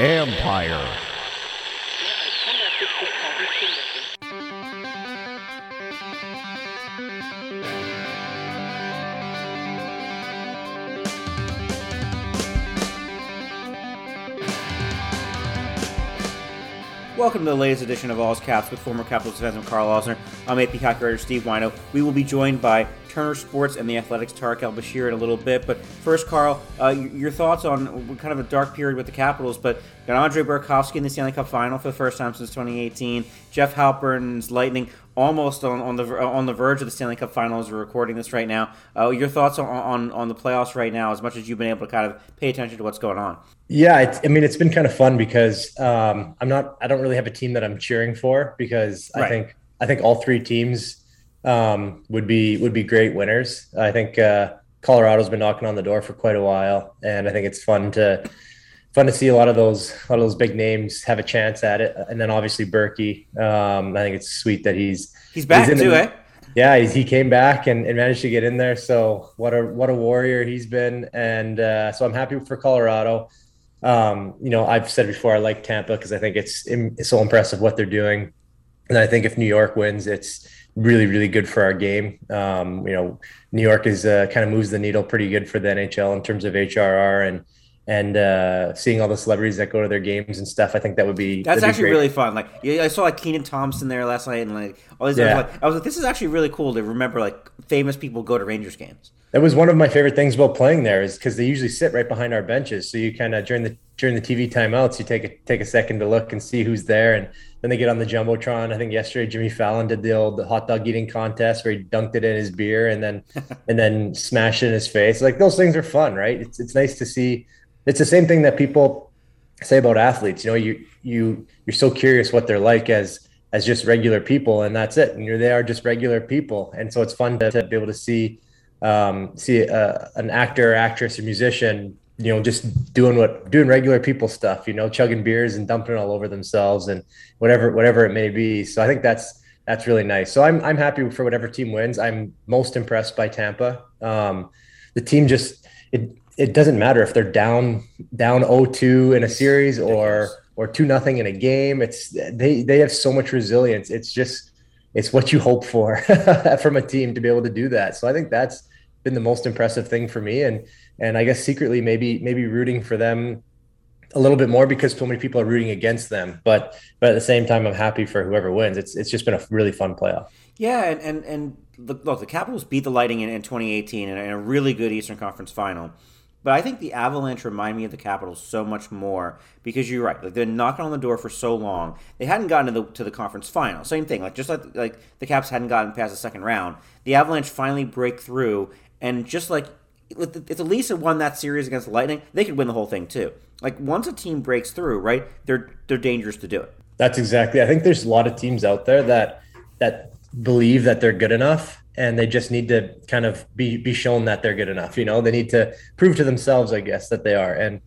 Empire. Welcome to the latest edition of All's Caps with former Capitals defenseman Karl Alzner. I'm AP calculator Steve Whyno. We will be joined by Turner Sports and the Athletics Tarik El-Bashir in a little bit. But first, Carl, uh, your thoughts on kind of a dark period with the Capitals, but got Andre Burakovsky in the Stanley Cup Final for the first time since 2018. Jeff Halpern's Lightning almost on, on the on the verge of the Stanley Cup Finals. We're recording this right now. Uh, your thoughts on, on on the playoffs right now, as much as you've been able to kind of pay attention to what's going on. Yeah, I mean, it's been kind of fun because um, I'm not. I don't really have a team that I'm cheering for because right. I think I think all three teams um, would be would be great winners. I think uh, Colorado's been knocking on the door for quite a while, and I think it's fun to fun to see a lot of those a lot of those big names have a chance at it. And then obviously Berkey. Um, I think it's sweet that he's he's back he's too, the, eh? Yeah, he came back and, and, managed to get in there. So what a what a warrior he's been, and uh, so I'm happy for Colorado. Um, you know, I've said before I like Tampa because I think it's, it's so impressive what they're doing, and I think if New York wins, it's really really good for our game. Um, you know, New York is uh, kind of moves the needle pretty good for the NHL in terms of HRR and and uh, seeing all the celebrities that go to their games and stuff. I think that would be that's actually be really fun. Like yeah, I saw like Kenan Thompson there last night, and like all these. Yeah. Like, I was like, this is actually really cool to remember. Like famous people go to Rangers games. That was one of my favorite things about playing there is because they usually sit right behind our benches. So you kind of during the during the TV timeouts, you take a take a second to look and see who's there, and then they get on the jumbotron. I think yesterday Jimmy Fallon did the old hot dog eating contest where he dunked it in his beer and then and then smashed it in his face. Like those things are fun, right? It's it's nice to see. It's the same thing that people say about athletes. You know, you you you're so curious what they're like as as just regular people, and that's it. And you're they are just regular people, and so it's fun to, to be able to see um, see uh, an actor, actress, or musician, you know, just doing what doing regular people stuff, you know, chugging beers and dumping it all over themselves and whatever whatever it may be. So I think that's that's really nice. So I'm I'm happy for whatever team wins. I'm most impressed by Tampa. Um, the team just it it doesn't matter if they're down down 0-2 in a series or or two nothing in a game. It's they they have so much resilience. It's just it's what you hope for from a team to be able to do that. So I think that's been the most impressive thing for me and and I guess secretly maybe maybe rooting for them a little bit more because so many people are rooting against them but but at the same time I'm happy for whoever wins it's it's just been a really fun playoff yeah and and, and look, look the Capitals beat the Lightning in, in 2018 in a really good Eastern Conference final but I think the Avalanche remind me of the Capitals so much more because you're right. Like they're knocking on the door for so long. They hadn't gotten to the to the conference final. Same thing. Like just like like the Caps hadn't gotten past the second round. The Avalanche finally break through and just like if the Leafs had won that series against the Lightning, they could win the whole thing too. Like once a team breaks through, right? They're they're dangerous to do it. That's exactly. I think there's a lot of teams out there that that believe that they're good enough and they just need to kind of be be shown that they're good enough. You know, they need to prove to themselves, I guess, that they are. And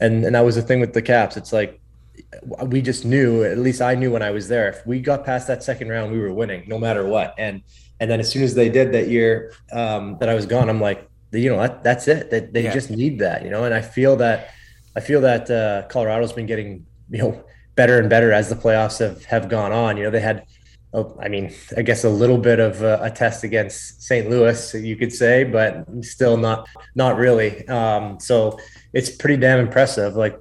and and that was the thing with the Caps. It's like we just knew, at least I knew when I was there, if we got past that second round, we were winning no matter what. And and then as soon as they did that year um, that I was gone, I'm like, you know, that, that's it. That they, they yeah. just need that, you know. And I feel that I feel that uh, Colorado's been getting you know better and better as the playoffs have have gone on. You know, they had. Oh, I mean, I guess a little bit of a, a test against St. Louis, you could say, but still not not really. Um, so it's pretty damn impressive. Like,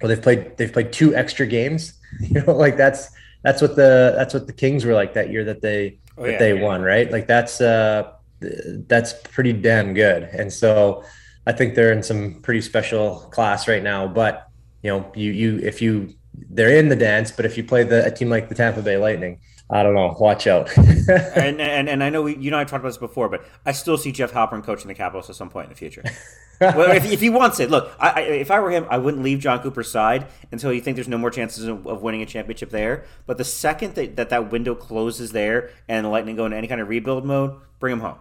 well, they've played they've played two extra games. You know, like that's that's what the that's what the Kings were like that year that they oh, that yeah, they yeah. won, right? Like that's uh that's pretty damn good. And so I think they're in some pretty special class right now. But you know, you you if you they're in the dance, but if you play the a team like the Tampa Bay Lightning, I don't know. Watch out. and, and and I know we, you know I talked about this before, but I still see Jeff Halpern coaching the Capitals at some point in the future. well, if, if, he wants it, look. I, I, if I were him, I wouldn't leave Jon Cooper's side until you think there's no more chances of, of winning a championship there. But the second that, that that window closes there and the Lightning go into any kind of rebuild mode, bring him home.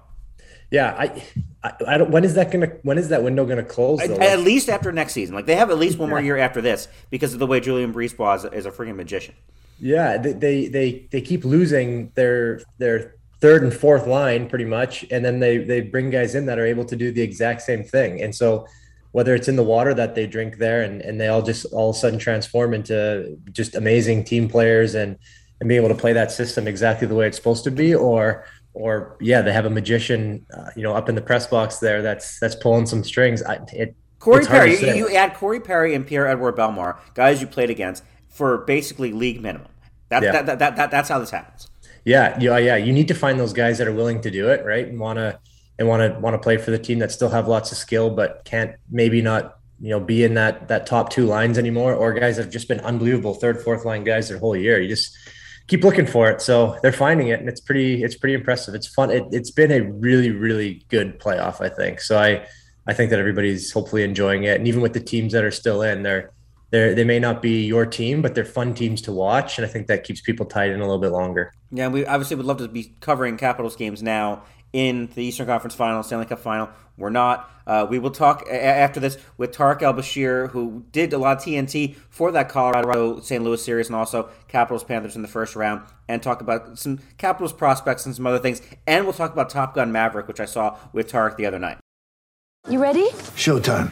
Yeah, I, I, I don't. When is that gonna? When is that window gonna close? At, at, least after next season. Like they have at least one more year after this because of the way Julien BriseBois is, is a freaking magician. Yeah, they, they they they keep losing their their third and fourth line pretty much, and then they they bring guys in that are able to do the exact same thing. And so whether it's in the water that they drink there, and and they all just all of a sudden transform into just amazing team players and and be able to play that system exactly the way it's supposed to be, or or yeah, they have a magician, uh, you know, up in the press box there that's that's pulling some strings. I, it, Corey Perry, you, you add Corey Perry and Pierre-Edouard Bellemare, guys you played against for basically league minimum. That, yeah. that, that, that, that, that's how this happens. Yeah, yeah, yeah. You need to find those guys that are willing to do it, right? And want to and want to want to play for the team that still have lots of skill, but can't maybe not you know be in that that top two lines anymore, or guys that have just been unbelievable third, fourth line guys their whole year. You just keep looking for it. So they're finding it, and it's pretty it's pretty impressive. It's fun. It, it's been a really really good playoff, I think. So I I think that everybody's hopefully enjoying it, and even with the teams that are still in, they're they they may not be your team, but they're fun teams to watch, and I think that keeps people tied in a little bit longer. Yeah, we obviously would love to be covering Capitals games now in the Eastern Conference Final, Stanley Cup Final. We're not. Uh, we will talk a- after this with Tarik El-Bashir, who did a lot of TNT for that Colorado St. Louis series, and also Capitals Panthers in the first round, and talk about some Capitals prospects and some other things. And we'll talk about Top Gun Maverick, which I saw with Tarik the other night. You ready? Showtime.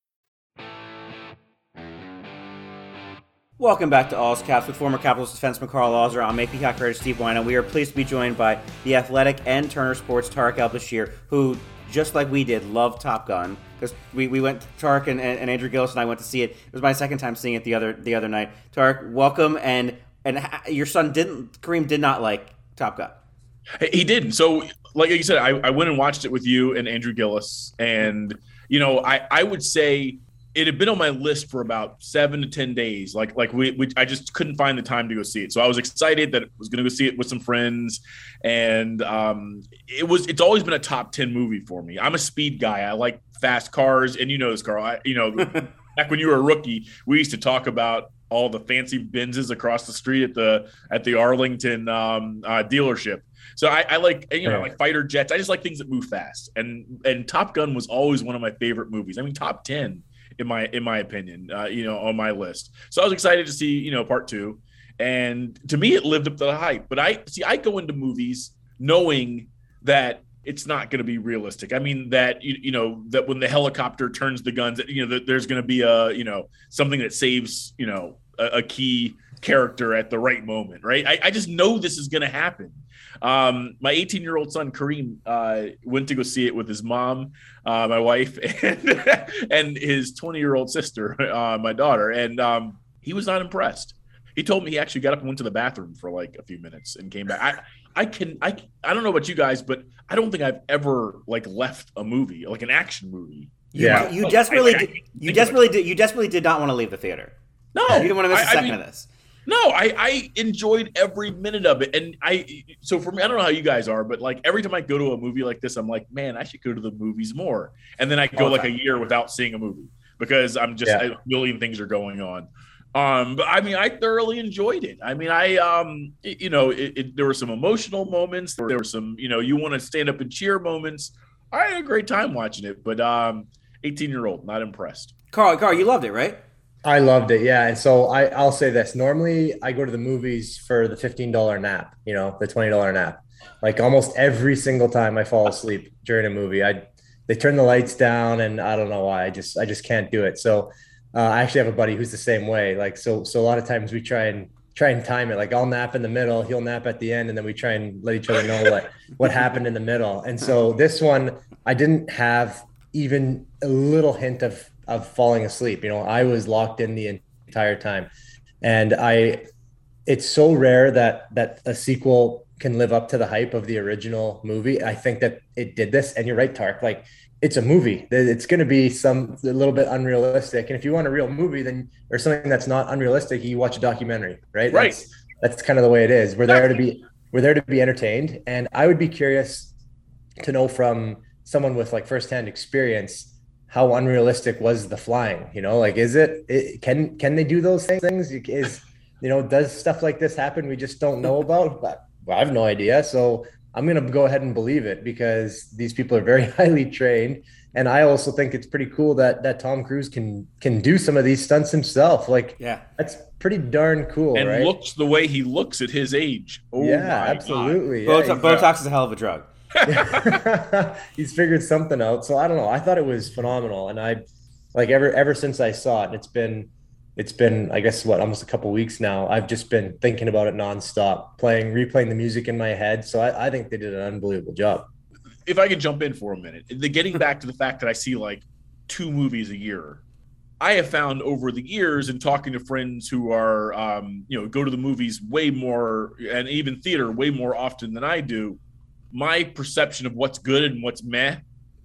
Welcome back to All's Caps with former Capitals defenseman Karl Alzner. I'm AP Hockey Steve Whyno, we are pleased to be joined by the Athletic and Turner Sports Tarik El-Bashir, who, just like we did, love Top Gun. Because we, we went, Tarik and, and, Andrew Gillis and I went to see it. It was my second time seeing it the other the other night. Tarik, welcome, and and your son didn't, Kareem did not like Top Gun. He didn't. So, like you said, I, I went and watched it with you and Andrew Gillis, and you know, I I would say it had been on my list for about seven to ten days. Like like we, we I just couldn't find the time to go see it. So I was excited that I was going to go see it with some friends, and um, it was it's always been a top ten movie for me. I'm a speed guy. I like fast cars, and you know this, Carl. I, you know, back when you were a rookie, we used to talk about all the fancy Benzes across the street at the at the Arlington um, uh, dealership. So I, I, like you know like fighter jets. I just like things that move fast. And and Top Gun was always one of my favorite movies. I mean, top ten in my in my opinion, uh, you know, on my list. So I was excited to see, you know, part two, and to me, it lived up to the hype. But I see, I go into movies knowing that it's not going to be realistic. I mean that you, you know that when the helicopter turns the guns, you know that there's going to be a you know something that saves you know a, a key character at the right moment, right? I, I just know this is going to happen. Um, my 18 year old son Kareem uh, went to go see it with his mom, uh, my wife, and and his 20 year old sister, uh, my daughter, and um, he was not impressed. He told me he actually got up and went to the bathroom for like a few minutes and came back. I I can I I don't know about you guys, but I don't think I've ever like left a movie like an action movie. Yeah, you, you desperately did, you desperately did you desperately did not want to leave the theater. No, you didn't want to miss a second I mean, of this. No, I, I enjoyed every minute of it. And I, so for me, I don't know how you guys are, but like every time I go to a movie like this, I'm like, man, I should go to the movies more. And then I go like a year without seeing a movie because I'm just, yeah. a million things are going on. Um, but I mean, I thoroughly enjoyed it. I mean, I, um, it- you know, it, it, there were some emotional moments. There were some, you know, you want to stand up and cheer moments. I had a great time watching it, but um, 18 year old, not impressed. Carl, Carl, you loved it, right? I loved it, yeah. And so I, I'll say this: normally, I go to the movies for the fifteen dollar nap, you know, the twenty dollar nap. Like almost every single time I fall asleep during a movie, I they turn the lights down, and I don't know why. I just I just can't do it. So uh, I actually have a buddy who's the same way. Like so so a lot of times we try and try and time it. Like I'll nap in the middle, he'll nap at the end, and then we try and let each other know what what happened in the middle. And so this one, I didn't have even a little hint of of falling asleep. You know, I was locked in the entire time, and I. It's so rare that that a sequel can live up to the hype of the original movie. I think that it did this, and you're right, Tark. Like it's a movie. It's going to be some a little bit unrealistic. And if you want a real movie, then or something that's not unrealistic, you watch a documentary, right? Right. That's, that's kind of the way it is. We're there to be we're there to be entertained, and I would be curious to know from someone with like firsthand experience how unrealistic was the flying. You know, like is it, it can can they do those things? Is you know does stuff like this happen we just don't know about? But well, I have no idea. So I'm going to go ahead and believe it because these people are very highly trained. And I also think it's pretty cool that that Tom Cruise can can do some of these stunts himself. Like, Yeah. that's pretty darn cool, and right? looks the way he looks at his age. Oh, yeah, my God. absolutely. Botox, Yeah, Botox is a hell of a drug. he's- figured something out. So I don't know. I thought it was phenomenal, and I like ever ever since I saw it. And it's been it's been I guess what almost a couple weeks now. I've just been thinking about it nonstop, playing replaying the music in my head. So I, I think they did an unbelievable job. if I could jump in for a minute, the getting back to the fact that I see like two movies a year, I have found over the years and talking to friends who are, um, you know, go to the movies way more and even theater way more often than I do. My perception of what's good and what's meh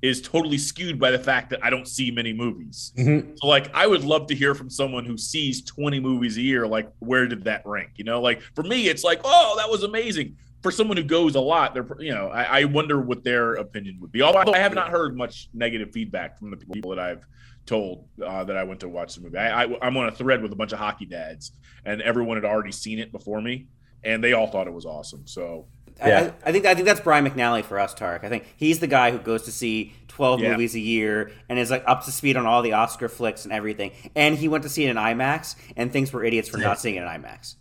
is totally skewed by the fact that I don't see many movies. Mhm. So, like, I would love to hear from someone who sees 20 movies a year. Like, where did that rank? You know, like for me, it's like, oh, that was amazing. For someone who goes a lot, they're, you know, I, I wonder what their opinion would be. Although I have not heard much negative feedback from the people that I've told uh, that I went to watch the movie. I, I, I'm on a thread with a bunch of hockey dads, and everyone had already seen it before me, and they all thought it was awesome. So, Yeah. I, I think I think that's Brian McNally for us, Tark. I think he's the guy who goes to see twelve Yeah. movies a year and is like up to speed on all the Oscar flicks and everything. And he went to see it in IMAX and thinks we're idiots for not seeing it in IMAX.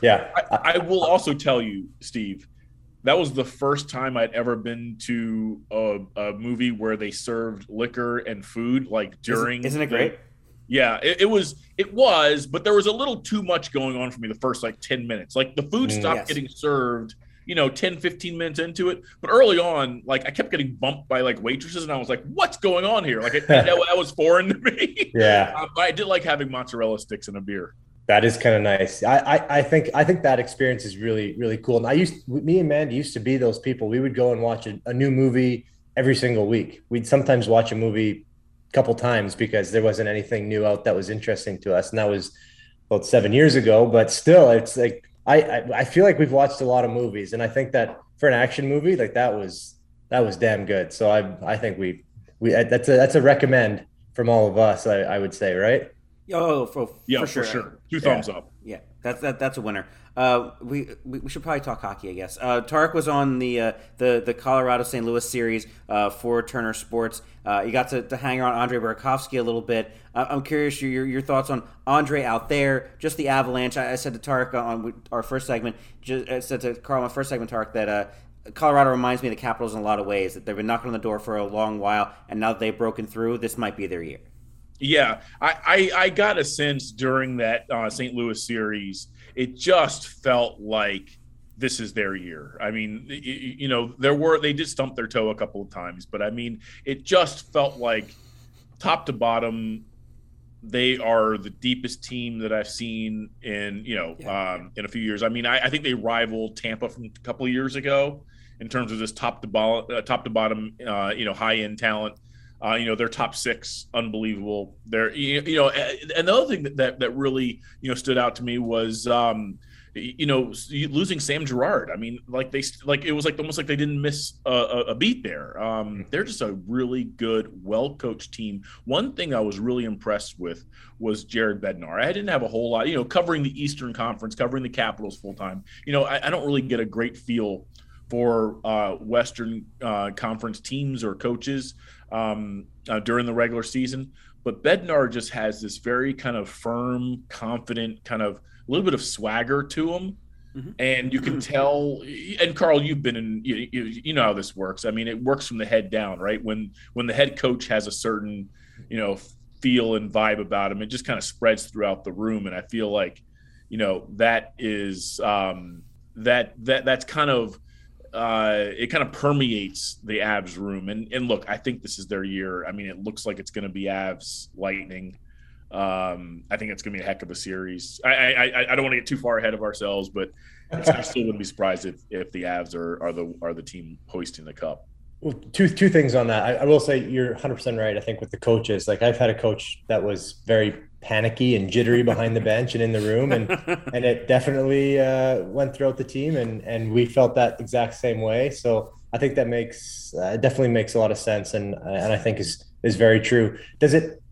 Yeah, I, I will also tell you, Steve, that was the first time I'd ever been to a, a movie where they served liquor and food like during. Isn't, isn't it the- great? Yeah, it, it was. It was, but there was a little too much going on for me the first like ten minutes. Like the food Mm. stopped Yes. getting served. You know, 10, 15 minutes into it. But early on, like I kept getting bumped by like waitresses, and I was like, "What's going on here?" Like it, that, that was foreign to me. yeah. Uh, but I did like having mozzarella sticks and a beer. That is kind of nice. I, I I think I think that experience is really really cool. And I used me and Mandy used to be those people. We would go and watch a, a new movie every single week. We'd sometimes watch a movie a couple times because there wasn't anything new out that was interesting to us, and that was about seven years ago. But still, it's like I I, I feel like we've watched a lot of movies, and I think that for an action movie, like that was that was damn good. So I I think we we uh, that's a that's a recommend from all of us. I, I would say, right? Oh, for, Yeah, for for sure. sure. Two thumbs up. Yeah, that's that, that's a winner. Uh, we, we should probably talk hockey, I guess. Uh, Tarik was on the uh, the the Colorado St. Louis series uh, for Turner Sports. Uh, you got to, to hang around Andre Burakovsky a little bit. Uh, I'm curious your, your thoughts on Andre out there, just the Avalanche. I, I said to Tarik on our first segment, just, I said to Carl on my first segment, Tarik that. Uh, Colorado reminds me of the Capitals in a lot of ways. That they've been knocking on the door for a long while, and now that they've broken through, this might be their year. Yeah, I, I, I got a sense during that uh, St. Louis series, it just felt like this is their year. I mean, you know, there were they did stump their toe a couple of times, but I mean, it just felt like top to bottom, they are the deepest team that I've seen in you know Yeah. um, in a few years. I mean, I, I think they rivaled Tampa from a couple of years ago in terms of this top to bottom, uh, top to bottom, uh, you know, high end talent. Uh, you know, their top six, unbelievable. They're, you you know, and the other thing that, that, that really, you know, stood out to me was, um, you know, losing Sam Girard. I mean, like they like it was like almost like they didn't miss a, a beat there. Um, they're just a really good, well coached team. One thing I was really impressed with was Jared Bednar. I didn't have a whole lot, you know, covering the Eastern Conference, covering the Capitals full time. You know, I, I, don't really get a great feel for uh, Western uh, Conference teams or coaches um, uh, during the regular season. But Bednar just has this very kind of firm, confident, kind of a little bit of swagger to him. Mm-hmm. And you can tell, and Carl, you've been in, you, you, you, know how this works. I mean, it works from the head down, right? When when the head coach has a certain, you know, feel and vibe about him, it just kind of spreads throughout the room. And I feel like, you know, that is um, that that that's kind of uh, it kind of permeates the Avs room. And and look, I think this is their year. I mean, it looks like it's going to be Avs Lightning. Um, I think it's going to be a heck of a series. I I, I don't want to get too far ahead of ourselves, but I still wouldn't be surprised if if the Avs are are the are the team hoisting the cup. Well, two two things on that. I, I will say you're 100 percent right. I think with the coaches, like I've had a coach that was very panicky and jittery behind the bench and in the room, and and it definitely uh, went throughout the team, and and we felt that exact same way. So I think that makes uh, definitely makes a lot of sense, and and I think is is very true. Does it?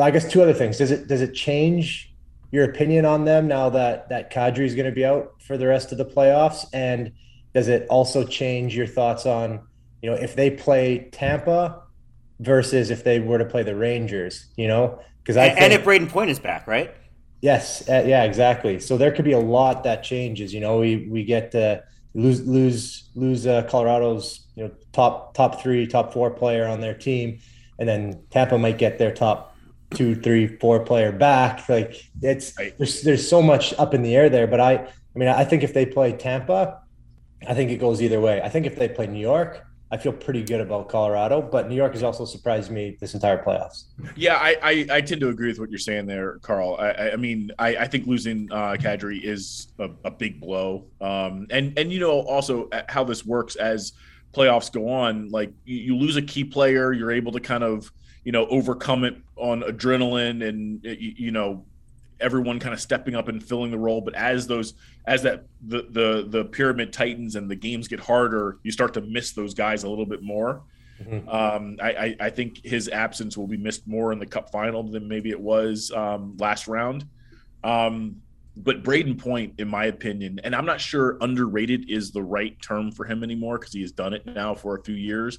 I guess two other things. Does it does it change your opinion on them now that that Kadri is going to be out for the rest of the playoffs, and does it also change your thoughts on you know if they play Tampa versus if they were to play the Rangers? You know, because I and, think, and if Brayden Point is back, right? Yes, uh, yeah, exactly. So there could be a lot that changes. You know, we we get to lose lose lose uh, Colorado's you know top top three, top four player on their team, and then Tampa might get their top two, three, four player back. Like it's right. there's there's so much up in the air there. But I I mean I think if they play Tampa, I think it goes either way. I think if they play New York, I feel pretty good about Colorado, but New York has also surprised me this entire playoffs. Yeah, I, I, I tend to agree with what you're saying there, Carl. I, I mean, I, I think losing uh, Kadri is a, a, big blow. Um, and and you know also uh, how this works as playoffs go on. Like you, you lose a key player, you're able to kind of you know overcome it on adrenaline and you, you know everyone kind of stepping up and filling the role. But as those as that the the the pyramid tightens and the games get harder, you start to miss those guys a little bit more. Mm-hmm. Um, I, I, think his absence will be missed more in the Cup final than maybe it was um, last round. Um, but Brayden Point, in my opinion, and I'm not sure underrated is the right term for him anymore because he has done it now for a few years.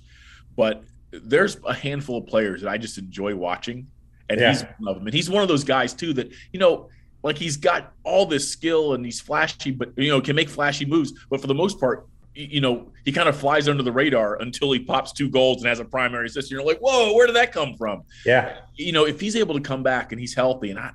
But there's a handful of players that I just enjoy watching and yeah. he's one of them. And he's one of those guys too that you know, like he's got all this skill and he's flashy, but you know, can make flashy moves. But for the most part, you know, he kind of flies under the radar until he pops two goals and has a primary assist. You're like, whoa, where did that come from? Yeah, you know, if he's able to come back and he's healthy, and I,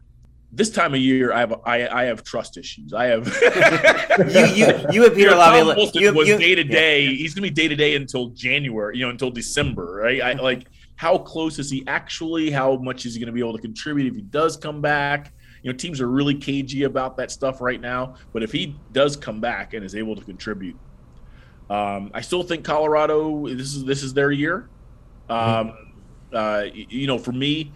this time of year, I have I, I have trust issues. I have you you you have Peter Laviolette. You was day to day. He's gonna be day to day until January, you know, until December, right? I like how close is he actually? How much is he going to be able to contribute if he does come back? You know, teams are really cagey about that stuff right now. But if he does come back and is able to contribute, um, I still think Colorado. This is this is their year. Um, uh, you know, for me,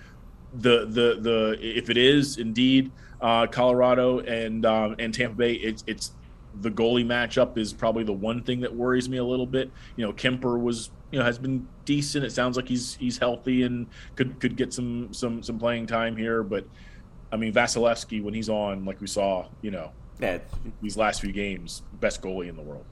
the the the if it is indeed uh, Colorado and um, and Tampa Bay, it's it's the goalie matchup is probably the one thing that worries me a little bit. You know, Kuemper was you know has been decent. It sounds like he's he's healthy and could could get some some some playing time here. But I mean Vasilevskiy when he's on, like we saw, you know, yeah. these last few games, best goalie in the world.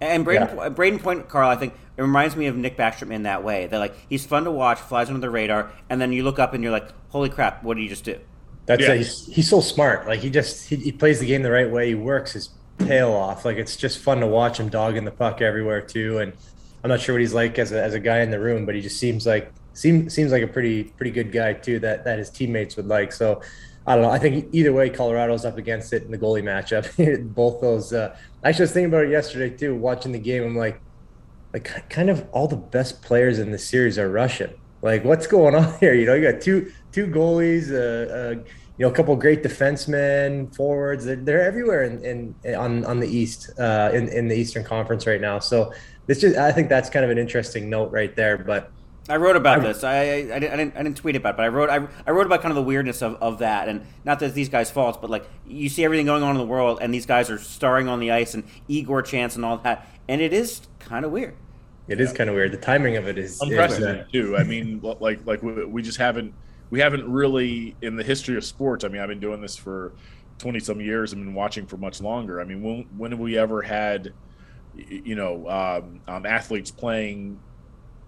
And Brayden, yeah. Uh, Brayden Point, Carl, I think it reminds me of Nick Backstrom in that way. That like he's fun to watch, flies under the radar, and then you look up and you're like, "Holy crap! What did you just do?" That's yeah. he's, he's so smart. Like he just he, he plays the game the right way. He works his tail off. Like it's just fun to watch him dogging the puck everywhere too. And I'm not sure what he's like as a, as a guy in the room, but he just seems like seems seems like a pretty pretty good guy too that that his teammates would like. So I don't know. I think either way, Colorado's up against it in the goalie matchup. Both those. Uh, actually, I was thinking about it yesterday too. Watching the game, I'm like, like kind of all the best players in the series are Russian. Like, what's going on here? You know, you got two two goalies, uh, uh, you know, a couple great defensemen, forwards. They're, they're everywhere in, in on on the East, uh, in in the Eastern Conference right now. So this just I think that's kind of an interesting note right there. But I wrote about this. I, I, I, didn't, I didn't I didn't tweet about it, but I wrote I, I wrote about kind of the weirdness of, of that, and not that these guys' faults, but like you see everything going on in the world, and these guys are starring on the ice, and Igor chants and all that, and it is kind of weird. It is kind of weird. The timing of it is is, uh, unprecedented too. I mean, like like we, we just haven't we haven't really in the history of sports. I mean, I've been doing this for twenty some years. I've been watching for much longer. I mean, when when have we ever had you know um, um, athletes playing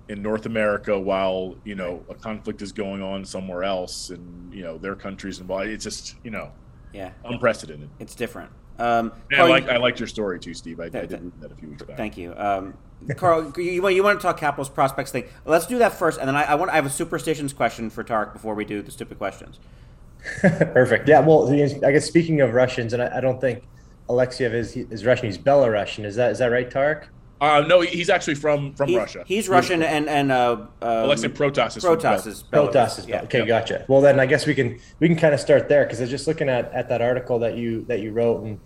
in North America while you know a conflict is going on somewhere else and you know their countries involved? It's just you know Yeah, unprecedented. it's different. Um, And I like you- I liked your story too, Steve. I, I Th- did read that a few weeks back. Thank you, um, Carl. You, want- you want to talk Capitals prospects thing? Let's do that first, and then I, I want I have a superstitions question for Tarik before we do the stupid questions. Perfect. Yeah. Well, I guess speaking of Russians, and I, I don't think Alexeyev is is Russian. He's Belarusian. Is that is that right, Tarik? Uh, no, he's actually from from He- Russia. He's Russian, and and uh, um, Alexei Protas is from Protas Bel- is Belarus. Protas is yeah. okay. Gotcha. Well, then I guess we can we can kind of start there because I was just looking at, at that article that you that you wrote, and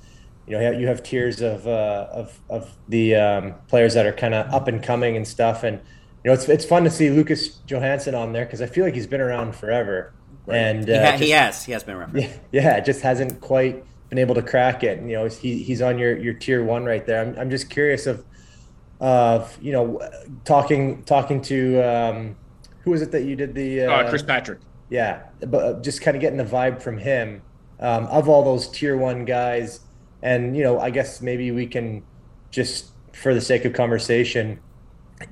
you know you have tiers of uh, of of the um, players that are kind of up and coming and stuff, and you know it's it's fun to see Lucas Johansen on there because I feel like he's been around forever, and He, uh, ha- just- he has he has been referenced. yeah, yeah, it just hasn't quite been able to crack it. And, you know, he, he's on your, your tier one right there. I'm, I'm just curious of, of, you know, talking, talking to, um, who was it that you did the, uh, uh, Chris Patrick. yeah, but uh, just kind of getting the vibe from him, um, of all those tier one guys. And, you know, I guess maybe we can just, for the sake of conversation,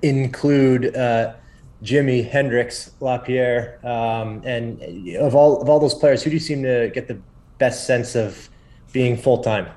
include, uh, Jimmy Hendrix, Lapierre, um, and of all of all those players, who do you seem to get the best sense of being full time?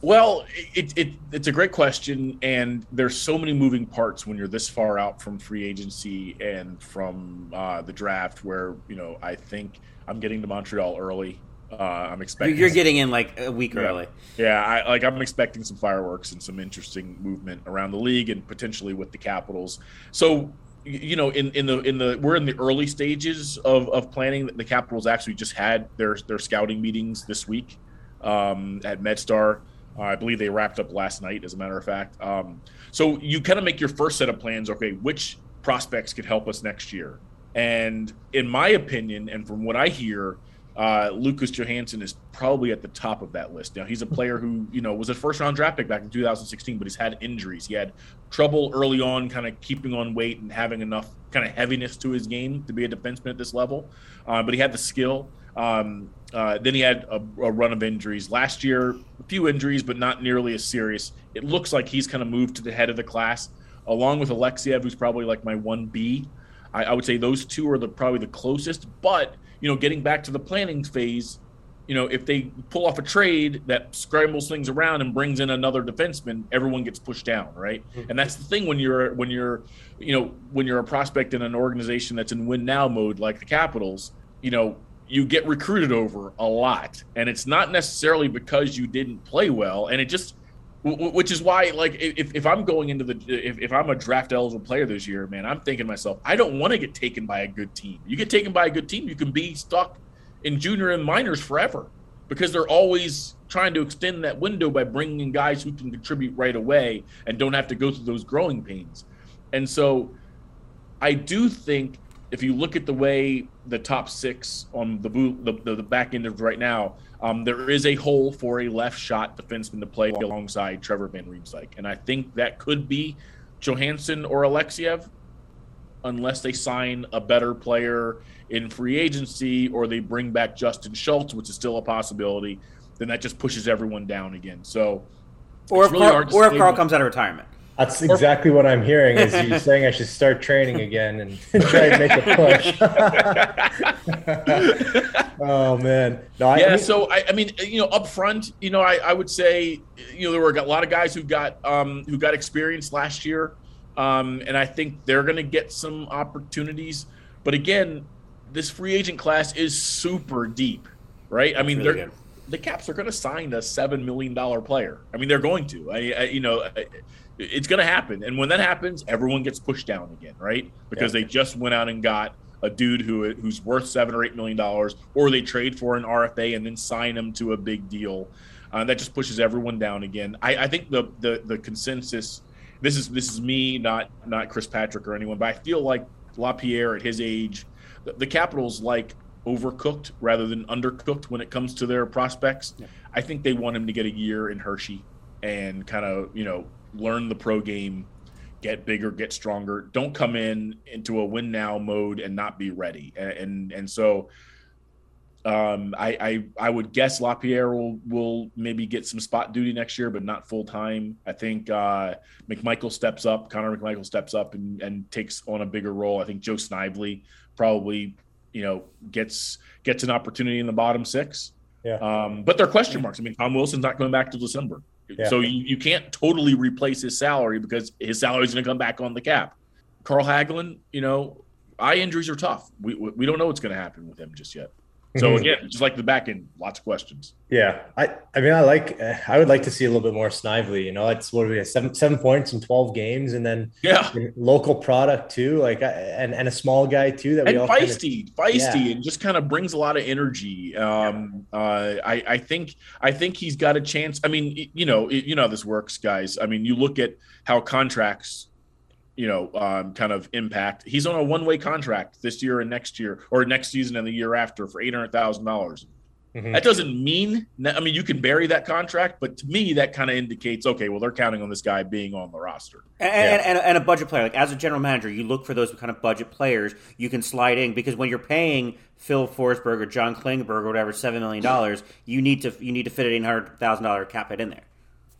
Well, it, it it's a great question, and there's so many moving parts when you're this far out from free agency and from uh, the draft. Where you know, I think I'm getting to Montreal early. Uh, I'm You're, expecting you're getting in like a week Yeah. early. Yeah, I like I'm expecting some fireworks and some interesting movement around the league and potentially with the Capitals. So you know, in, in the in the we're in the early stages of, of planning. The Capitals actually just had their their scouting meetings this week um, at MedStar. Uh, I believe they wrapped up last night, as a matter of fact. Um, so you kind of make your first set of plans. Okay, which prospects could help us next year? And in my opinion, and from what I hear, uh, Lucas Johansen is probably at the top of that list. Now he's a player who you know was a first round draft pick back in 2016, but he's had injuries. He had trouble early on, kind of keeping on weight and having enough kind of heaviness to his game to be a defenseman at this level. Uh, but he had the skill. Um, uh, then he had a, a run of injuries last year, a few injuries, but not nearly as serious. It looks like he's kind of moved to the head of the class, along with Alexeyev, who's probably like my one B. I, I would say those two are the probably the closest. But you know, getting back to the planning phase, you know, if they pull off a trade that scrambles things around and brings in another defenseman, everyone gets pushed down, right? And that's the thing when you're when you're, you know, when you're a prospect in an organization that's in win now mode like the Capitals, you know, you get recruited over a lot, and it's not necessarily because you didn't play well, and it just which is why like if, if i'm going into the if, if i'm a draft eligible player this year man i'm thinking to myself i don't want to get taken by a good team. You get taken by a good team you can be stuck in junior and minors forever because they're always trying to extend that window by bringing in guys who can contribute right away and don't have to go through those growing pains. And so i do think if you look at the way the top six on the boot, the, the, the back end of right now, um, there is a hole for a left shot defenseman to play alongside Trevor Van Riemsdyk. And I think that could be Johansen or Alexeyev, unless they sign a better player in free agency or they bring back Justin Schultz, which is still a possibility. Then that just pushes everyone down again. So, Or if really Carl, or if Carl comes out of retirement. That's exactly what I'm hearing. Is you saying I should start training again and try and make a push? oh man, no, I, yeah, I mean, so I, I mean, you know, up front, you know, I, I would say, you know, there were a lot of guys who got um, who got experience last year, um, and I think they're going to get some opportunities. But again, this free agent class is super deep, right? I mean, really they're good. the Caps are going to sign a seven million dollar player. I mean, they're going to. I, I you know, I, it's going to happen, and when that happens, everyone gets pushed down again, right? Because they just went out and got a dude who who's worth seven or eight million dollars, or they trade for an RFA and then sign him to a big deal. Uh, that just pushes everyone down again. I, I think the, the the consensus. This is this is me, not not Chris Patrick or anyone, but I feel like LaPierre at his age, the, the Capitals like overcooked rather than undercooked when it comes to their prospects. Yeah. I think they want him to get a year in Hershey and kind of, you know, learn the pro game, get bigger, get stronger. Don't come in into a win now mode and not be ready. And and, and so um, I, I, I would guess Lapierre will will maybe get some spot duty next year, but not full time. I think uh, McMichael steps up. Connor McMichael steps up and, and takes on a bigger role. I think Joe Snively probably you know gets gets an opportunity in the bottom six. Yeah. Um, but they're question marks. I mean, Tom Wilson's not going back to December, so you, you can't totally replace his salary because his salary is going to come back on the cap. Carl Hagelin, you know, eye injuries are tough. We we don't know what's going to happen with him just yet. So mm-hmm. again, just like the back end, lots of questions. Yeah, I, I mean, I like, I would like to see a little bit more Snively. You know, it's what we have, seven seven points in twelve games, and then yeah, local product too, like and and a small guy too that we and all feisty, kind of, feisty, yeah. and just kind of brings a lot of energy. Um, yeah. uh, I I think I think he's got a chance. I mean, you know, you know how this works, guys. I mean, you look at how contracts you know, um, kind of impact. He's on a one way contract this year and next year, or next season and the year after for eight hundred thousand dollars. Mm-hmm. That doesn't mean. I mean, you can bury that contract, but to me, that kind of indicates okay, well, they're counting on this guy being on the roster. And, yeah. and, and, a budget player, like as a general manager, you look for those kind of budget players you can slide in because when you're paying Phil Forsberg or John Klingberg or whatever seven million dollars, you need to you need to fit an eight hundred thousand dollar cap hit in there.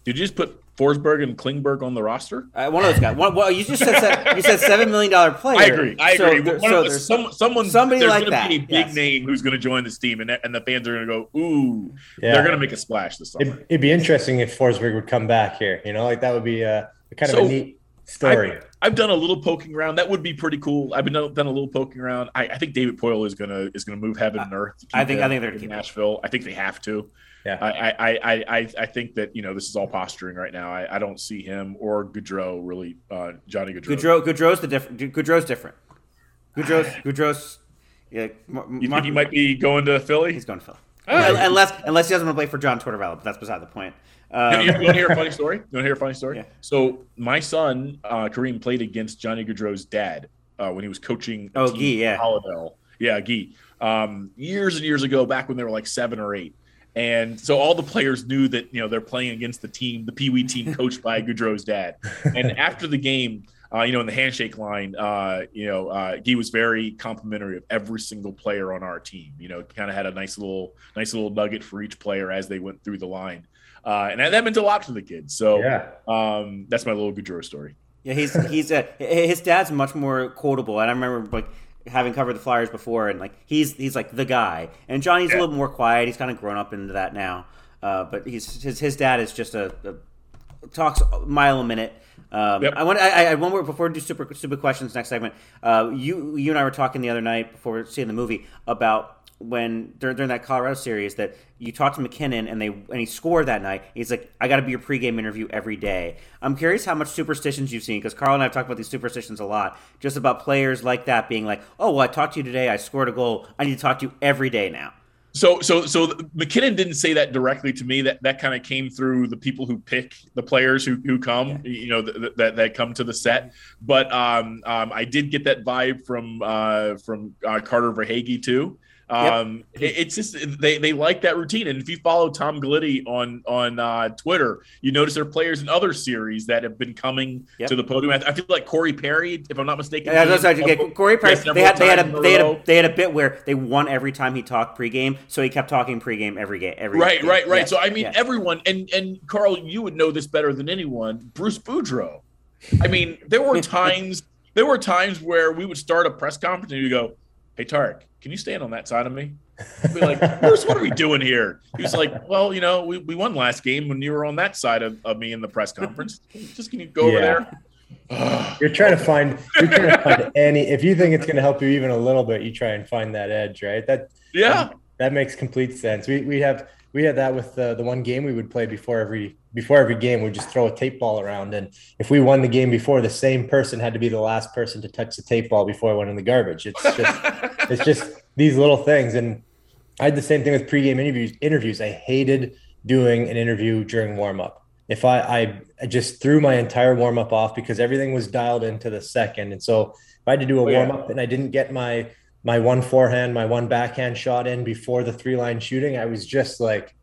Did you just put Forsberg and Klingberg on the roster? Uh, one of those guys. One, well, you just said you said seven million dollar player. I agree. I so agree. There, so there's some, someone somebody there's like gonna that. Be a big yes. name who's going to join this team, and and the fans are going to go, ooh, yeah. they're going to make a splash this summer. It'd, it'd, be interesting if Forsberg would come back here. You know, like that would be a, a kind so, of a neat story. I've, I've, done a little poking around. That would be pretty cool. I've been done, done a little poking around. I, I, think David Poile is gonna is gonna move heaven and earth. I think I think they're in Nashville. I think they have to. Yeah, I, I, I, I think that you know this is all posturing right now. I, I don't see him or Gaudreau really. Uh, Johnny Gaudreau. Gaudreau Gaudreau's the different. Gaudreau's different. Gaudreau's Gaudreau's. Yeah, Mark, you think he might be going to Philly? He's going to Philly. Right. Unless unless he doesn't want to play for John Tortorella, but that's beside the point. Um, you, want to hear a funny story? You want to hear a funny story? Yeah. So my son uh, Kareem played against Johnny Gaudreau's dad uh, when he was coaching. Oh, Guy, yeah, Hollowell. Yeah, Guy. Um, years and years ago, back when they were like seven or eight. And so all the players knew that you know they're playing against the team, the Pee Wee team coached by Gaudreau's dad. And after the game, uh, you know, in the handshake line, uh, you know, uh, he was very complimentary of every single player on our team. You know, kind of had a nice little, nice little nugget for each player as they went through the line, uh, and that meant a lot to the kids. So, yeah, um, that's my little Gaudreau story. Yeah, he's he's a, his dad's much more quotable, and I remember like having covered the Flyers before, and like he's he's like the guy. And Johnny's yeah. a little more quiet. He's kind of grown up into that now. Uh, but he's his his dad is just a, a talks a mile a minute. Um, yep. I want I, I one more before we do super stupid questions next segment. Uh, you you and I were talking the other night before seeing the movie about when during, during that Colorado series that you talked to MacKinnon and they and he scored that night. He's like, I got to be your pregame interview every day. I'm curious how much superstitions you've seen because Carl and I have talked about these superstitions a lot, just about players like that being like, oh, well, I talked to you today. I scored a goal. I need to talk to you every day now. So, so, so MacKinnon didn't say that directly to me. That that kind of came through the people who pick the players who, who come, yeah. you know, that, that that come to the set. But um, um, I did get that vibe from uh, from uh, Carter Verhaeghe too. Um, yep. it's just they, they like that routine. And if you follow Tom Gulitti on on uh, Twitter, you notice there are players in other series that have been coming yep. to the podium. I, feel like Corey Perry, if I'm not mistaken, yeah, that's right. Okay. Corey Perry. They had they had a they had a they had a bit where they won every time he talked pregame, so he kept talking pregame every game. Every right, game. right, right. Yes. So I mean, yes. everyone and and Carl, you would know this better than anyone. Bruce Boudreau. I mean, there were times there were times where we would start a press conference and you go, "Hey, Tarik, can you stand on that side of me? I'd be like, Bruce, what are we doing here? He was like, well, you know, we, we won last game when you were on that side of, of me in the press conference. Just can you go yeah. over there? you're trying to find you're trying to find any if you think it's going to help you even a little bit you try and find that edge right that yeah that, that makes complete sense we we have we had that with the, the one game we would play before every before every game we'd just throw a tape ball around. And if we won the game before the same person had to be the last person to touch the tape ball before it went in the garbage. It's just it's just these little things. And i had the same thing with pregame interviews interviews. I hated doing an interview during warm up if I, I, I just threw my entire warm up off because everything was dialed into the second. And so if I had to do a Oh, warm up and I didn't get my my one forehand, my one backhand shot in before the three line shooting, I was just like,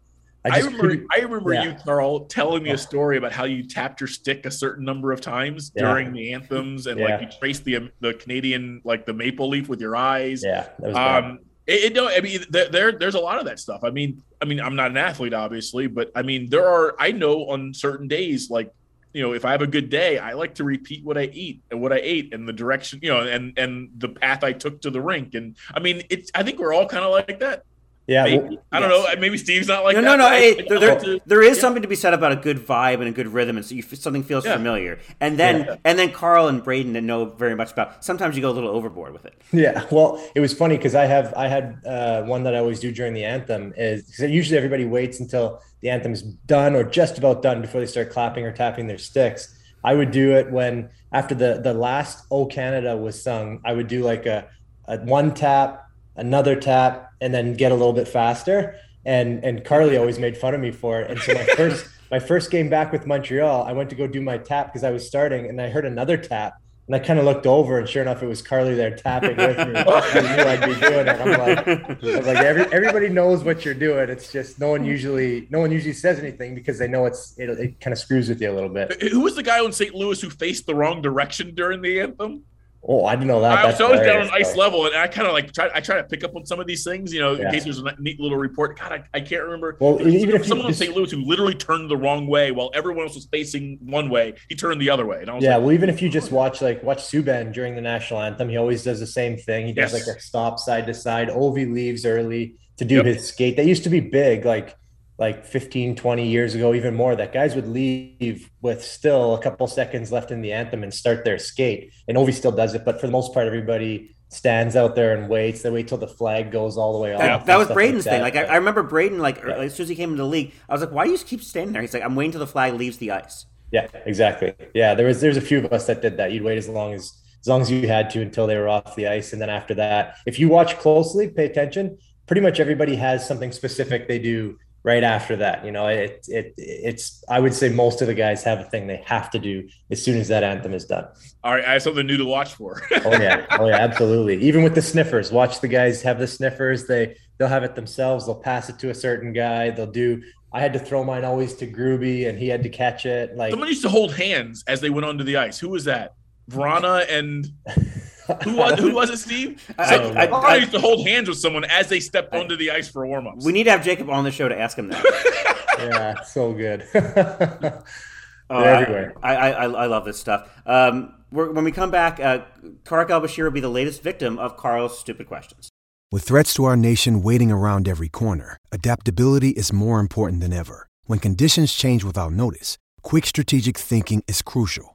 I I, just remember, I remember yeah. you, Carl, telling me a story about how you tapped your stick a certain number of times Yeah. during the anthems, and Yeah. like you traced the the Canadian like the maple leaf with your eyes. yeah. Um, it, it no, I mean there, there there's a lot of that stuff. I mean, I mean, I'm not an athlete, obviously, but I mean, there are. I know on certain days, like you know, if I have a good day, I like to repeat what I eat and what I ate and the direction, you know, and and the path I took to the rink. And I mean, it's. I think we're all kind of like that. Yeah, Maybe. well, I don't know. Maybe Steve's not like no, that. no, no. but Hey, I there, there, there is yeah. something to be said about a good vibe and a good rhythm, and so you something feels Yeah. familiar. And then, Yeah. and then Karl and Braden that know very much about. Sometimes you go a little overboard with it. Yeah, well, it was funny because I have I had uh, one that I always do during the anthem is because usually everybody waits until the anthem is done or just about done before they start clapping or tapping their sticks. I would do it when after the the last "O Canada" was sung. I would do like a, a one tap, another tap, and then get a little bit faster. And and Carly always made fun of me for it. And so my first my first game back with Montreal, I went to go do my tap because I was starting, and I heard another tap. And I kind of looked over, and sure enough, it was Carly there tapping with me. I knew I'd be doing it. I'm like, I was like every, everybody knows what you're doing. It's just no one usually, no one usually says anything because they know it's it, it kind of screws with you a little bit. Who was the guy on St. Louis who faced the wrong direction during the anthem? Oh, I didn't know that. I was That's always down on ice though. level, and I kind of like try. I try to pick up on some of these things, you know, in case there's a neat little report. God, I, I can't remember. Well, was even if someone on just- St. Louis who literally turned the wrong way while everyone else was facing one way, he turned the other way. And I was Yeah, like, well, even if you oh, just watch like watch Subban during the national anthem, he always does the same thing. He does Yes. like a stop side to side. Ovi leaves early to do Yep. his skate. That used to be big, like like 15, 20 years ago, even more. That guys would leave with still a couple seconds left in the anthem and start their skate. And Ovi still does it, but for the most part, everybody stands out there and waits. They wait till the flag goes all the way off. That, that was Braden's that. thing. Like I, I remember Braden, like Yeah. as soon as he came into the league, I was like, "Why do you keep standing there?" He's like, "I'm waiting till the flag leaves the ice." Yeah, exactly. Yeah, there was there's a few of us that did that. You'd wait as long as as long as you had to until they were off the ice, and then after that, if you watch closely, pay attention. Pretty much everybody has something specific they do right after that. You know, it it it's I would say most of the guys have a thing they have to do as soon as that anthem is done. all right, I have something new to watch for. Oh yeah, oh yeah, absolutely. Even with the sniffers, watch the guys have the sniffers. They they'll have it themselves. They'll pass it to a certain guy. They'll do. I had to throw mine always to Groovy, and he had to catch it. Like Someone used to hold hands as they went onto the ice. Who was that? Vrana and who was who was it, Steve? I- So, I- I- I- used to hold hands with someone as they stepped onto the ice for warm ups. We need to have Jacob on the show to ask him that. yeah, so good. Oh, I- everywhere. I, I, I, I love this stuff. Um, we're, when we come back, uh, Tarik El-Bashir will be the latest victim of Karl's stupid questions. With threats to our nation waiting around every corner, adaptability is more important than ever. When conditions change without notice, quick strategic thinking is crucial.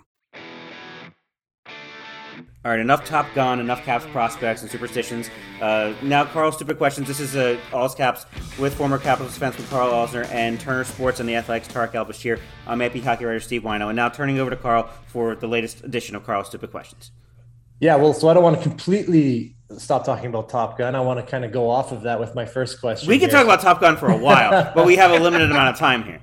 All right, enough Top Gun, enough Caps prospects and superstitions. Uh, now, Karl's stupid questions. This is uh, All's Caps with former Capitals defenseman Karl Alzner and Turner Sports and the Athletic's Tarek Al Bashir. I'm AP hockey writer Steve Whyno, and now turning over to Karl for the latest edition of Karl's stupid questions. Yeah, well, so I don't want to completely stop talking about Top Gun. I want to kind of go off of that with my first question. We can here. talk about Top Gun for a while, but we have a limited amount of time here.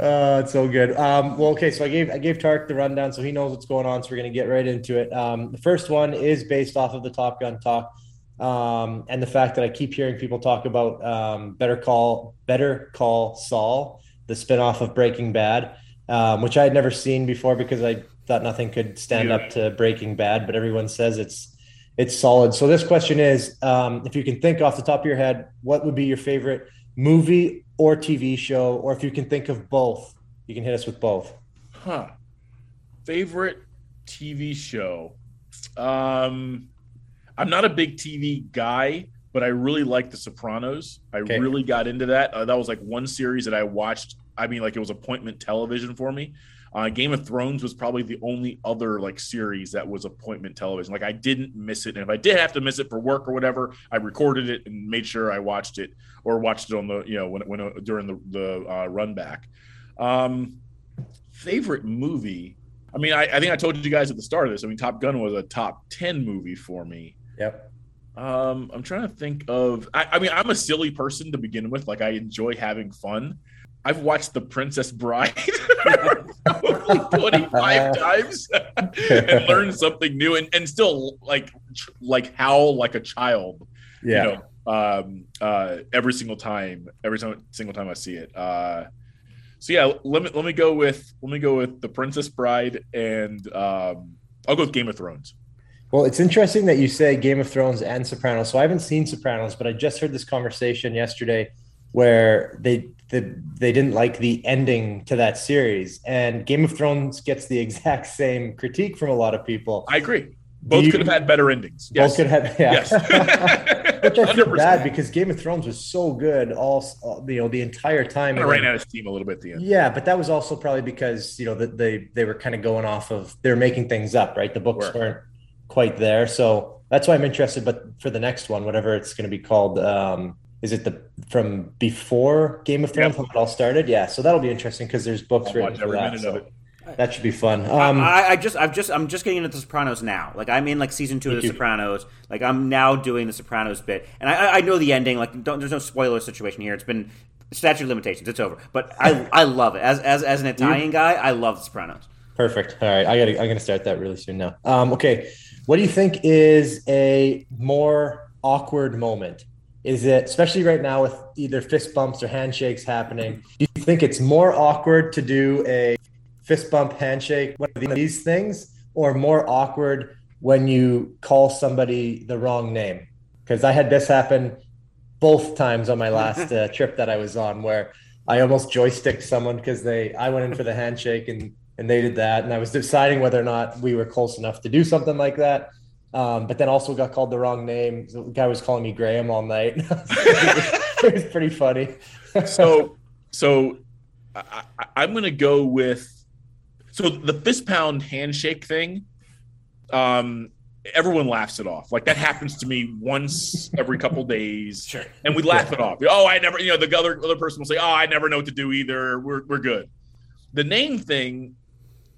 Uh, it's so good. Um, well, okay, so I gave I gave Tark the rundown, so he knows what's going on. So we're gonna get right into it. Um, the first one is based off of the Top Gun talk, um, and the fact that I keep hearing people talk about um, Better Call Better Call Saul, the spinoff of Breaking Bad, um, which I had never seen before because I thought nothing could stand Yeah. up to Breaking Bad, but everyone says it's it's solid. So this question is, um, if you can think off the top of your head, what would be your favorite movie or TV show, or if you can think of both, you can hit us with both. Huh. Favorite TV show. Um I'm not a big TV guy, but I really like The Sopranos. I Okay. really got into that. Uh, that was like one series that I watched. I mean, like it was appointment television for me. Uh, Game of Thrones was probably the only other like series that was appointment television. Like I didn't miss it, and if I did have to miss it for work or whatever, I recorded it and made sure I watched it or watched it on the you know when when uh, during the the uh, run back. Um, favorite movie. I mean, I, I think I told you guys at the start of this. I mean, Top Gun was a top ten movie for me. Yep. Um, I'm trying to think of. I, I mean, I'm a silly person to begin with. Like, I enjoy having fun. I've watched The Princess Bride probably 25 times and learned something new, and, and still like tr- like howl like a child. Yeah. You know, um, uh, every single time, every time, single time I see it. Uh, so yeah, let me let me go with let me go with The Princess Bride, and um, I'll go with Game of Thrones. Well, it's interesting that you say Game of Thrones and Sopranos. So I haven't seen Sopranos, but I just heard this conversation yesterday where they the, they didn't like the ending to that series, and Game of Thrones gets the exact same critique from a lot of people. I agree. Both you- could have had better endings. Both Yes. could have, yeah. Yes. Which I feel 100%. bad because Game of Thrones was so good all, all you know the entire time. Kind of ran out of steam a little bit at the end. Yeah, but that was also probably because you know that they they were kind of going off of they were making things up, right? The books Sure. weren't quite there, so that's why I'm interested. But for the next one, whatever it's going to be called, um, is it the from before Game of Thrones Yep. when it all started? Yeah, so that'll be interesting because there's books I'll written for that. minute So of it. That should be fun. Um, I, I just, I've just, I'm just getting into The Sopranos now. Like I'm in like season two of The. Sopranos. Like I'm now doing The Sopranos bit, and I, I- know the ending. Like don't, there's no spoiler situation here. It's been statute of limitations. It's over. But I, I love it as as as an Italian guy. I love The Sopranos. Perfect. All right, I got. I'm gonna start that really soon now. Um, okay, what do you think is a more awkward moment? Is it especially right now with either fist bumps or handshakes happening? Do you think it's more awkward to do a fist bump handshake, one of these things, or more awkward when you call somebody the wrong name? Because I had this happen both times on my last uh, trip that I was on, where I almost joysticked someone because they I went in for the handshake and and they did that, and I was deciding whether or not we were close enough to do something like that. Um, but then also got called the wrong name. The guy was calling me Graham all night. it was pretty funny. so so I, I, I'm gonna go with so the fist pound handshake thing. Um, everyone laughs it off. Like that happens to me once every couple days, Sure. and we laugh it off. Oh, I never. You know, the other other person will say, "Oh, I never know what to do either. We're we're good." The name thing,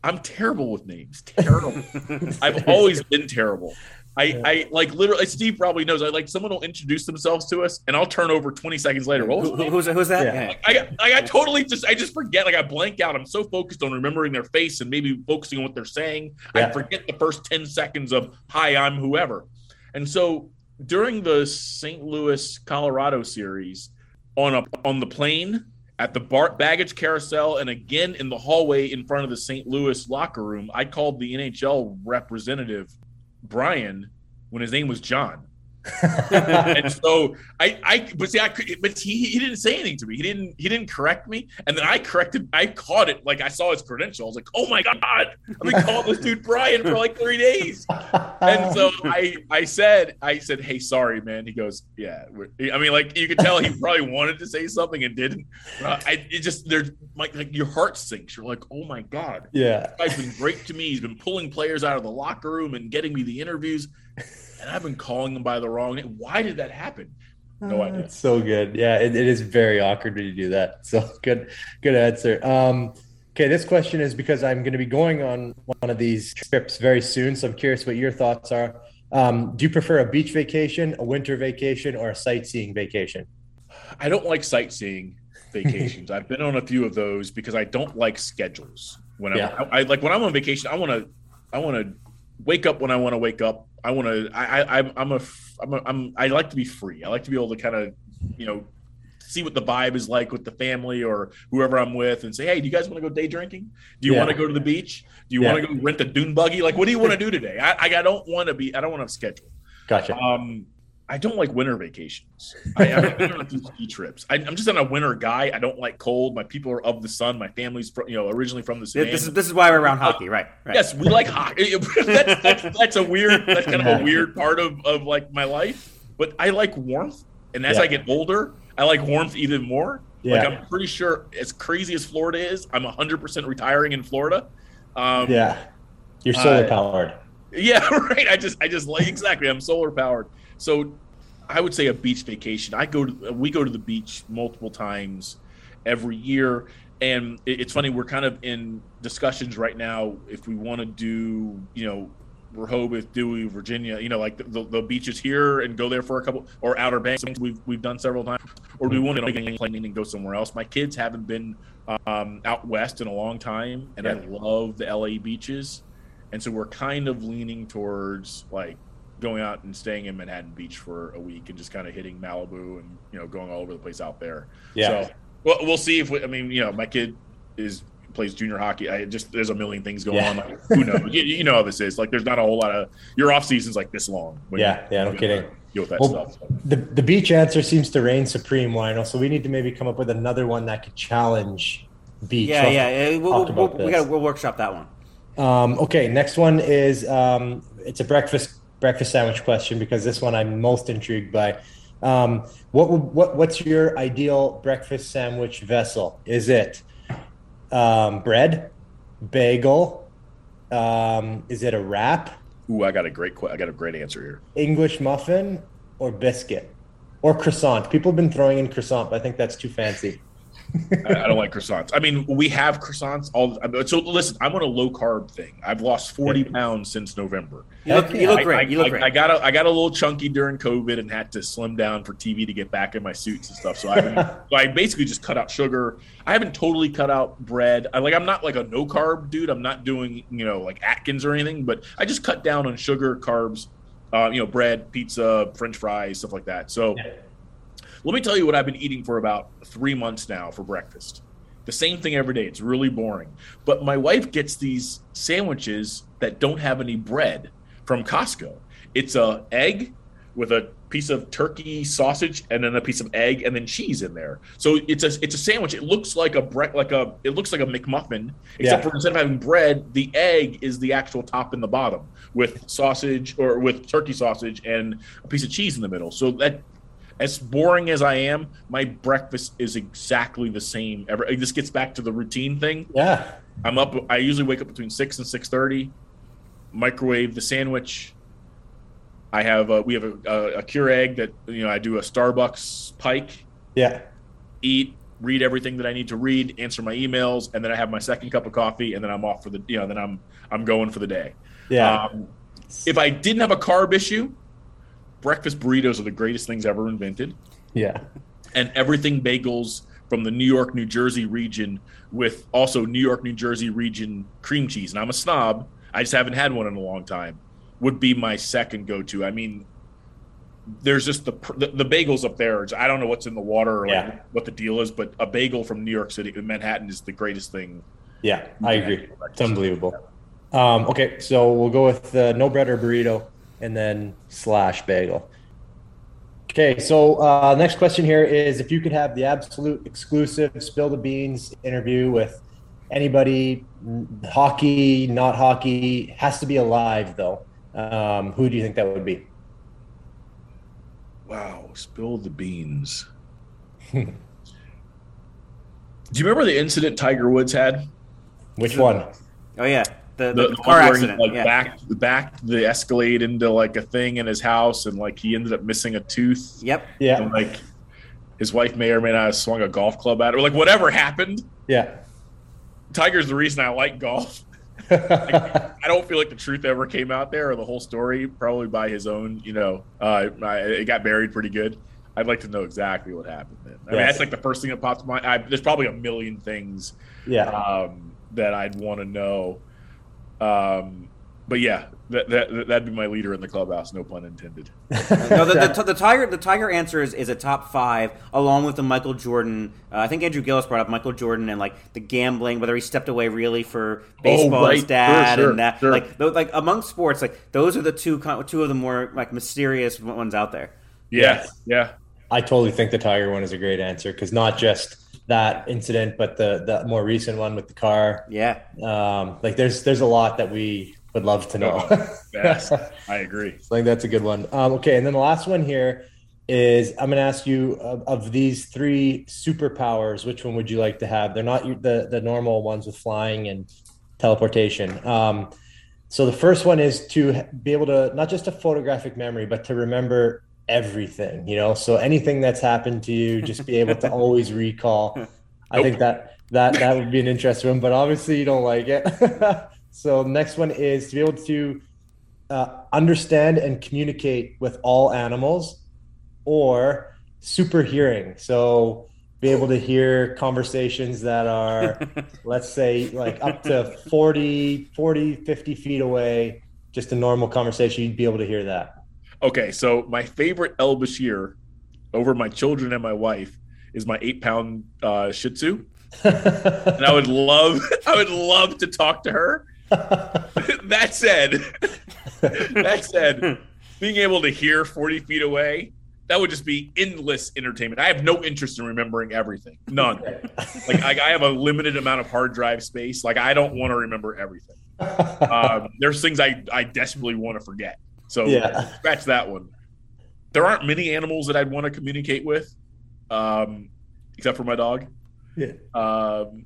I'm terrible with names. Terrible. I've always been terrible. I, I like literally. Steve probably knows. I like someone will introduce themselves to us, and I'll turn over 20 seconds later. What was Who, who's who's that? Yeah. I, I, I totally just I just forget like I blank out. I'm so focused on remembering their face and maybe focusing on what they're saying. I forget the first 10 seconds of hi, I'm whoever. And so during the St. Louis Colorado series on a on the plane at the bar, baggage carousel and again in the hallway in front of the St. Louis locker room, I called the NHL representative Brian when his name was John and so I, I, but see, I, could- but he, he didn't say anything to me. He didn't, he didn't correct me. And then I corrected, I caught it. Like I saw his credentials. I was like, oh my God, I've been calling this dude Brian for like three days. And so I, I said, I said, hey, sorry, man. He goes, yeah. we're-" I mean, like you could tell he probably wanted to say something and didn't. Uh, I, it just, there's like, like your heart sinks. You're like, oh my God yeah. guy's been great to me. He's been pulling players out of the locker room and getting me the interviews. And I've been calling them by the wrong name. Why did that happen? No idea. It's so good. Yeah, it, it is very awkward when you do that. So good, good answer. Um, okay, this question is because I'm going to be going on one of these trips very soon. So I'm curious what your thoughts are. Um, do you prefer a beach vacation, a winter vacation, or a sightseeing vacation? I don't like sightseeing vacations. I've been on a few of those because I don't like schedules. When Yeah. I, I like when I'm on vacation, I want to, I want to wake up when I want to wake up. I want to. I, I I'm I'm a I'm a, I'm I like to be free. I like to be able to kind of, you know, see what the vibe is like with the family or whoever I'm with, and say, hey, do you guys want to go day drinking? Do you Yeah. want to go to the beach? Do you Yeah. want to go rent a dune buggy? Like, what do you want to do today? I I, I don't want to be. I don't want to schedule. Gotcha. Um, I don't like winter vacations. I, I've been on a ski trips. I, I'm just not a winter guy. I don't like cold. My people are of the sun. My family's, fr- you know, originally from the This is this is why we're around hockey, right? Right. Yes, we like hockey. that's, that's, that's a weird. That's kind of a weird part of of like my life. But I like warmth, and as Yeah. I get older, I like warmth even more. Yeah. Like I'm pretty sure, as crazy as Florida is, I'm 100 percent retiring in Florida. Um, yeah, you're solar uh, powered. yeah, right. I just I just like exactly. I'm solar powered. So I would say a beach vacation. I go to we go to the beach multiple times every year and it's funny we're kind of in discussions right now if we want to do you know Rehoboth, Dewey, Virginia, you know, like the, the, the, beaches here and go there for a couple, or Outer Banks, we've we've done several times, or do we want to get plane and go somewhere else? My kids haven't been um, out west in a long time, and yeah. I love the LA beaches, and so we're kind of leaning towards like going out and staying in Manhattan Beach for a week and just kind of hitting Malibu and you know going all over the place out there. Yeah. So well, we'll see if we, I mean you know my kid is plays junior hockey. I just there's a million things going yeah. on. Like, who knows? you, you, know how this is. Like there's not a whole lot of your off season's like this long. Yeah, yeah, no kidding. Deal with that well, stuff. The the beach answer seems to reign supreme, Lionel. So we need to maybe come up with another one that could challenge beach. Yeah, yeah. We'll, we'll, we got we'll workshop that one. Um, okay, next one is um, it's a breakfast breakfast sandwich question because this one I'm most intrigued by. Um, what what what's your ideal breakfast sandwich vessel? Is it um, bread, bagel? Um, is it a wrap? Ooh, I got a great I got a great answer here. English muffin or biscuit or croissant? People have been throwing in croissant, but I think that's too fancy. I, I, don't like croissants. I mean, we have croissants all. So listen, I'm on a low carb thing. I've lost 40 pounds since November. You look, you look great. I, you look great. I got a, I got a little chunky during COVID and had to slim down for TV to get back in my suits and stuff. So I, so I basically just cut out sugar. I haven't totally cut out bread. I like I'm not like a no carb dude. I'm not doing you know like Atkins or anything, but I just cut down on sugar, carbs, uh, you know, bread, pizza, French fries, stuff like that. So. Yeah let me tell you what I've been eating for about three months now for breakfast. The same thing every day. It's really boring. But my wife gets these sandwiches that don't have any bread from Costco. It's a egg with a piece of turkey sausage and then a piece of egg and then cheese in there. So it's a it's a sandwich. It looks like a bre- like a it looks like a McMuffin, except yeah. for instead of having bread, the egg is the actual top and the bottom with sausage or with turkey sausage and a piece of cheese in the middle. So that as boring as I am, my breakfast is exactly the same. Ever this gets back to the routine thing. Yeah, I'm up. I usually wake up between six and six thirty. Microwave the sandwich. I have a, we have a, a, a Keurig that you know I do a Starbucks pike. Yeah. Eat, read everything that I need to read, answer my emails, and then I have my second cup of coffee, and then I'm off for the you know then I'm I'm going for the day. Yeah. Um, if I didn't have a carb issue, breakfast burritos are the greatest things ever invented. Yeah. And everything bagels from the New York, New Jersey region with also New York, New Jersey region cream cheese. And I'm a snob. I just haven't had one in a long time. Would be my second go to. I mean, there's just the, the, the bagels up there. I don't know what's in the water or yeah. like what the deal is, but a bagel from New York City, Manhattan, is the greatest thing. Yeah, I agree. It's unbelievable. Um, okay, so we'll go with the no bread or burrito and then slash bagel. Okay, so uh, next question here is if you could have the absolute exclusive spill the beans interview with anybody, hockey, not hockey, has to be alive though. Um, who do you think that would be? Wow, spill the beans. do you remember the incident Tiger Woods had? Which one? Oh yeah, the, the, the car accident. He, like yeah. back back the Escalade into like a thing in his house, and like he ended up missing a tooth. Yep. Yeah. And, like his wife may or may not have swung a golf club at it, or like whatever happened. Yeah. Tiger's the reason I like golf. like, I don't feel like the truth ever came out there, or the whole story, probably by his own. You know, uh, it got buried pretty good. I'd like to know exactly what happened. Then. I yes. mean, that's like the first thing that popped to mind. I, there's probably a million things. Yeah. Um, that I'd want to know. Um, but yeah, that, that that'd be my leader in the clubhouse. No pun intended. no, the, the, the, tiger the tiger answer is, is a top five, along with the Michael Jordan. Uh, I think Andrew Gillis brought up Michael Jordan and like the gambling, whether he stepped away really for baseball, oh, right. his dad, sure, sure, and that. Sure. Like like among sports, like those are the two two of the more like mysterious ones out there. Yeah, yeah. I totally think the tiger one is a great answer because not just that incident, but the the more recent one with the car. Yeah. Um, like there's there's a lot that we would love to know. yes, I agree. I think that's a good one. Um, okay, and then the last one here is I'm going to ask you of, of, these three superpowers, which one would you like to have? They're not the the normal ones with flying and teleportation. Um, so the first one is to be able to not just a photographic memory, but to remember everything, you know. So anything that's happened to you, just be able to always recall. I think that That that would be an interesting one, but obviously you don't like it. so next one is to be able to uh, understand and communicate with all animals, or super hearing. So be able to hear conversations that are, let's say, like up to 40, 40, 50 feet away, just a normal conversation. You'd be able to hear that. Okay, so my favorite El-Bashir over my children and my wife is my eight pound uh, Shih Tzu. and I would love, I would love to talk to her. that said, that said, being able to hear 40 feet away, that would just be endless entertainment. I have no interest in remembering everything. None. like I, I have a limited amount of hard drive space. Like I don't want to remember everything. Um, there's things I, I desperately want to forget. So Yeah. scratch that one. There aren't many animals that I'd want to communicate with, um, except for my dog. Yeah. Um,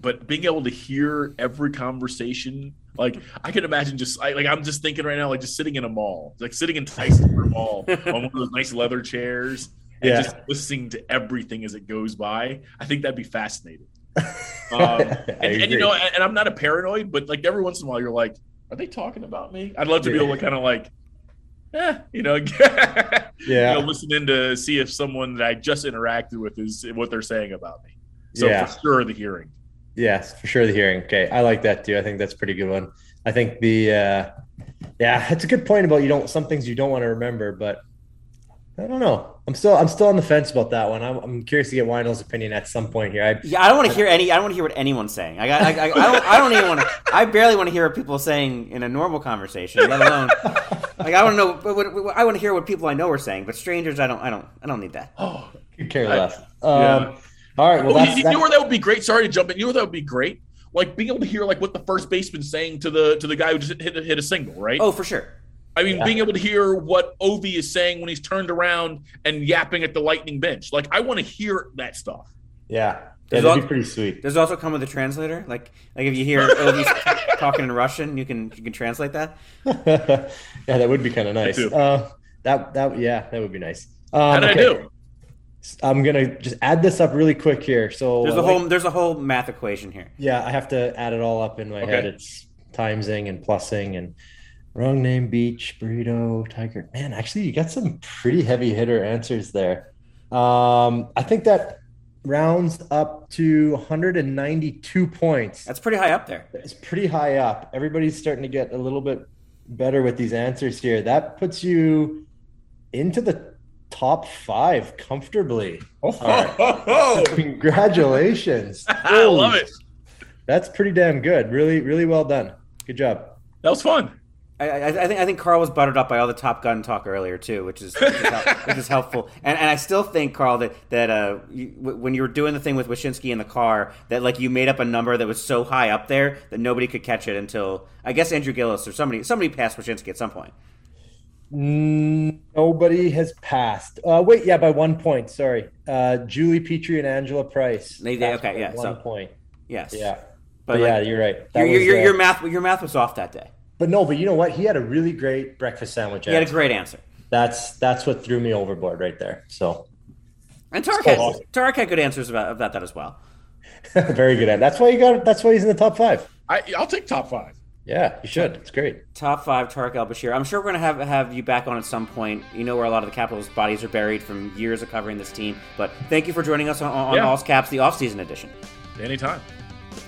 but being able to hear every conversation, like I can imagine just I, like I'm just thinking right now, like just sitting in a mall, like sitting in Tyson Mall on one of those nice leather chairs and Yeah. just listening to everything as it goes by. I think that'd be fascinating. Um, and, and you know, and, and I'm not a paranoid, but like every once in a while, you're like, are they talking about me? I'd love to be able to kind of like, eh, you know, Yeah. you know, listening to see if someone that I just interacted with is what they're saying about me. So Yeah. for sure, the hearing. Yes, for sure. The hearing. Okay, I like that too. I think that's a pretty good one. I think the uh, yeah, it's a good point about you don't some things you don't want to remember, but I don't know. I'm still I'm still on the fence about that one. I'm, I'm curious to get Whyno's opinion at some point here. I, Yeah, I don't want to hear any. I don't want to hear what anyone's saying. I, got, I, I, I don't. I don't even want to. I barely want to hear what people are saying in a normal conversation, let alone. Like I want to know. What, what, I want to hear what people I know are saying, but strangers, I don't. I don't. I don't need that. Oh, could care I- less. yeah. Um, all right. Well, Oh, you, that's, you that- know where that would be great. Sorry to jump in. You know where that would be great. Like being able to hear like what the first baseman's saying to the to the guy who just hit hit a single, right? Oh, for sure. I mean, Yeah. being able to hear what Ovi is saying when he's turned around and yapping at the lightning bench. Like I want to hear that stuff. yeah, yeah, There's that'd al- be pretty sweet. Does it also come with a translator? Like, like if you hear Ovi's talking in Russian, you can you can translate that. yeah, that would be kind of nice. Uh, that that yeah, that would be nice. Um, How did okay. I do? I'm gonna just add this up really quick here. So There's uh, a like- whole there's a whole math equation here. Yeah, I have to add it all up in my Okay. head. It's timesing and plussing and wrong name, beach, burrito, tiger. Man, actually, you got some pretty heavy hitter answers there. Um, I think that rounds up to 192 points. That's pretty high up there. It's pretty high up. Everybody's starting to get a little bit better with these answers here. That puts you into the top five comfortably. Oh. All right. Congratulations. I love it. That's pretty damn good. Really, really well done. Good job. That was fun. I, I, I think I think Karl was buttered up by all the Top Gun talk earlier too, which is which is, which is helpful. And, and I still think Karl that that uh, you, w- when you were doing the thing with Wyshynski in the car, that like you made up a number that was so high up there that nobody could catch it until I guess Andrew Gillis or somebody somebody passed Wyshynski at some point. Nobody has passed. Uh, wait, yeah, by one point. Sorry. Uh, Julie Petrie and Angela Price. They- they- okay, yeah, One so- point. Yes, Yeah. but But, yeah, you're right. Your, your, your, uh, your math your math was off that day. But no, but you know what? He had a really great breakfast sandwich. He had a great answer. That's that's what threw me overboard right there. So And Tarik had, awesome. Tarik had good answers about, about that as well. very good. That's why you got. That's why he's in the top five. I, I'll take top five. Yeah, you should. It's great. Top five, Tarik El-Bashir. I'm sure we're going to have have you back on at some point. You know where a lot of the Capitals' bodies are buried from years of covering this team. But thank you for joining us on, on Yeah. All's Caps, the offseason edition. Anytime.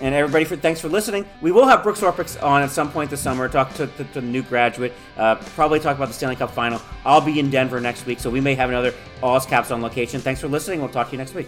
And everybody, for thanks for listening. We will have Brooks Orpik on at some point this summer. Talk to, to, to the new graduate. Uh, probably talk about the Stanley Cup final. I'll be in Denver next week, so we may have another All's Caps on location. Thanks for listening. We'll talk to you next week.